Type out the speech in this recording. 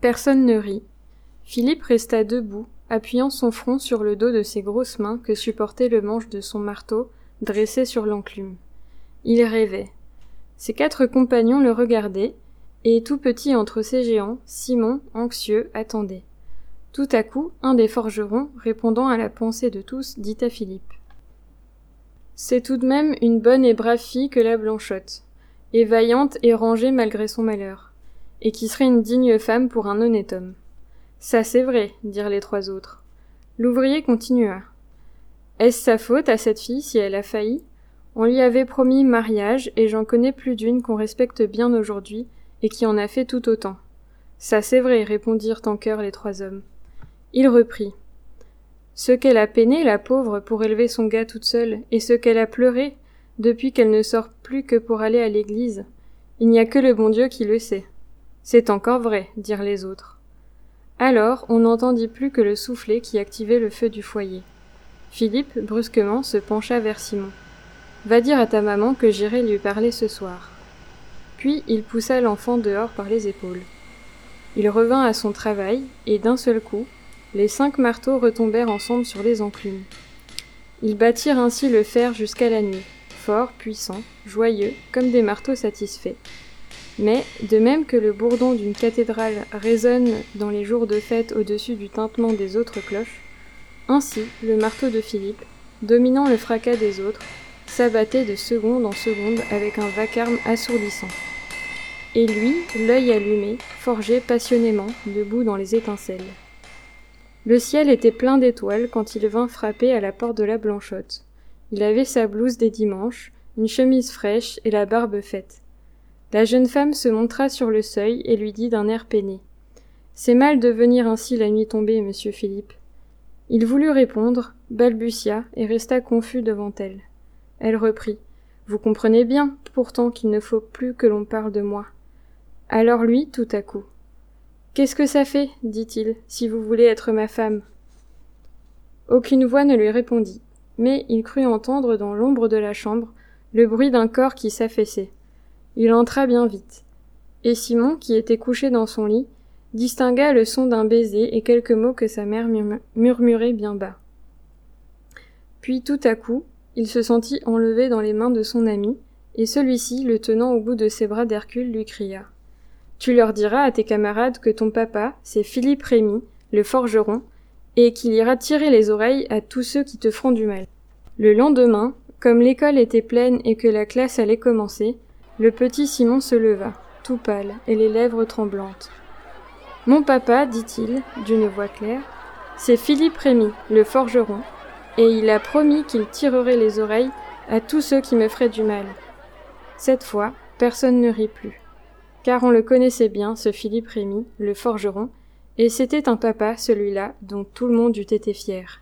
Personne ne rit. Philippe resta debout, appuyant son front sur le dos de ses grosses mains que supportait le manche de son marteau, dressé sur l'enclume. Il rêvait. Ses quatre compagnons le regardaient, et tout petit entre ces géants, Simon, anxieux, attendait. Tout à coup, un des forgerons, répondant à la pensée de tous, dit à Philippe. C'est tout de même une bonne et brave fille que la Blanchotte, et vaillante et rangée malgré son malheur, et qui serait une digne femme pour un honnête homme. Ça c'est vrai, dirent les trois autres. L'ouvrier continua. Est-ce sa faute à cette fille si elle a failli? On lui avait promis mariage, et j'en connais plus d'une qu'on respecte bien aujourd'hui, et qui en a fait tout autant. Ça c'est vrai, répondirent en chœur les trois hommes. Il reprit. Ce qu'elle a peiné, la pauvre, pour élever son gars toute seule, et ce qu'elle a pleuré, depuis qu'elle ne sort plus que pour aller à l'église. Il n'y a que le bon Dieu qui le sait. C'est encore vrai, dirent les autres. Alors, on n'entendit plus que le soufflet qui activait le feu du foyer. Philippe, brusquement, se pencha vers Simon. Va dire à ta maman que j'irai lui parler ce soir. Puis il poussa l'enfant dehors par les épaules. Il revint à son travail, et d'un seul coup, les cinq marteaux retombèrent ensemble sur les enclumes. Ils battirent ainsi le fer jusqu'à la nuit, forts, puissants, joyeux, comme des marteaux satisfaits. Mais, de même que le bourdon d'une cathédrale résonne dans les jours de fête au-dessus du tintement des autres cloches, ainsi le marteau de Philippe, dominant le fracas des autres, s'abattait de seconde en seconde avec un vacarme assourdissant. Et lui, l'œil allumé, forgeait passionnément, debout dans les étincelles. Le ciel était plein d'étoiles quand il vint frapper à la porte de la Blanchotte. Il avait sa blouse des dimanches, une chemise fraîche et la barbe faite. La jeune femme se montra sur le seuil et lui dit d'un air peiné. C'est mal de venir ainsi la nuit tombée, monsieur Philippe. Il voulut répondre, balbutia et resta confus devant elle. Elle reprit. Vous comprenez bien, pourtant, qu'il ne faut plus que l'on parle de moi. Alors lui, tout à coup. Qu'est-ce que ça fait, dit-il, si vous voulez être ma femme? Aucune voix ne lui répondit, mais il crut entendre dans l'ombre de la chambre le bruit d'un corps qui s'affaissait. Il entra bien vite. Et Simon, qui était couché dans son lit, distingua le son d'un baiser et quelques mots que sa mère murmurait bien bas. Puis tout à coup, il se sentit enlevé dans les mains de son ami, et celui-ci, le tenant au bout de ses bras d'Hercule, lui cria. Tu leur diras à tes camarades que ton papa, c'est Philippe Rémy, le forgeron, et qu'il ira tirer les oreilles à tous ceux qui te feront du mal. Le lendemain, comme l'école était pleine et que la classe allait commencer, le petit Simon se leva, tout pâle et les lèvres tremblantes. Mon papa, dit-il, d'une voix claire, c'est Philippe Rémy, le forgeron, et il a promis qu'il tirerait les oreilles à tous ceux qui me feraient du mal. Cette fois, personne ne rit plus. Car on le connaissait bien, ce Philippe Rémy, le forgeron, et c'était un papa, celui-là, dont tout le monde eût été fier.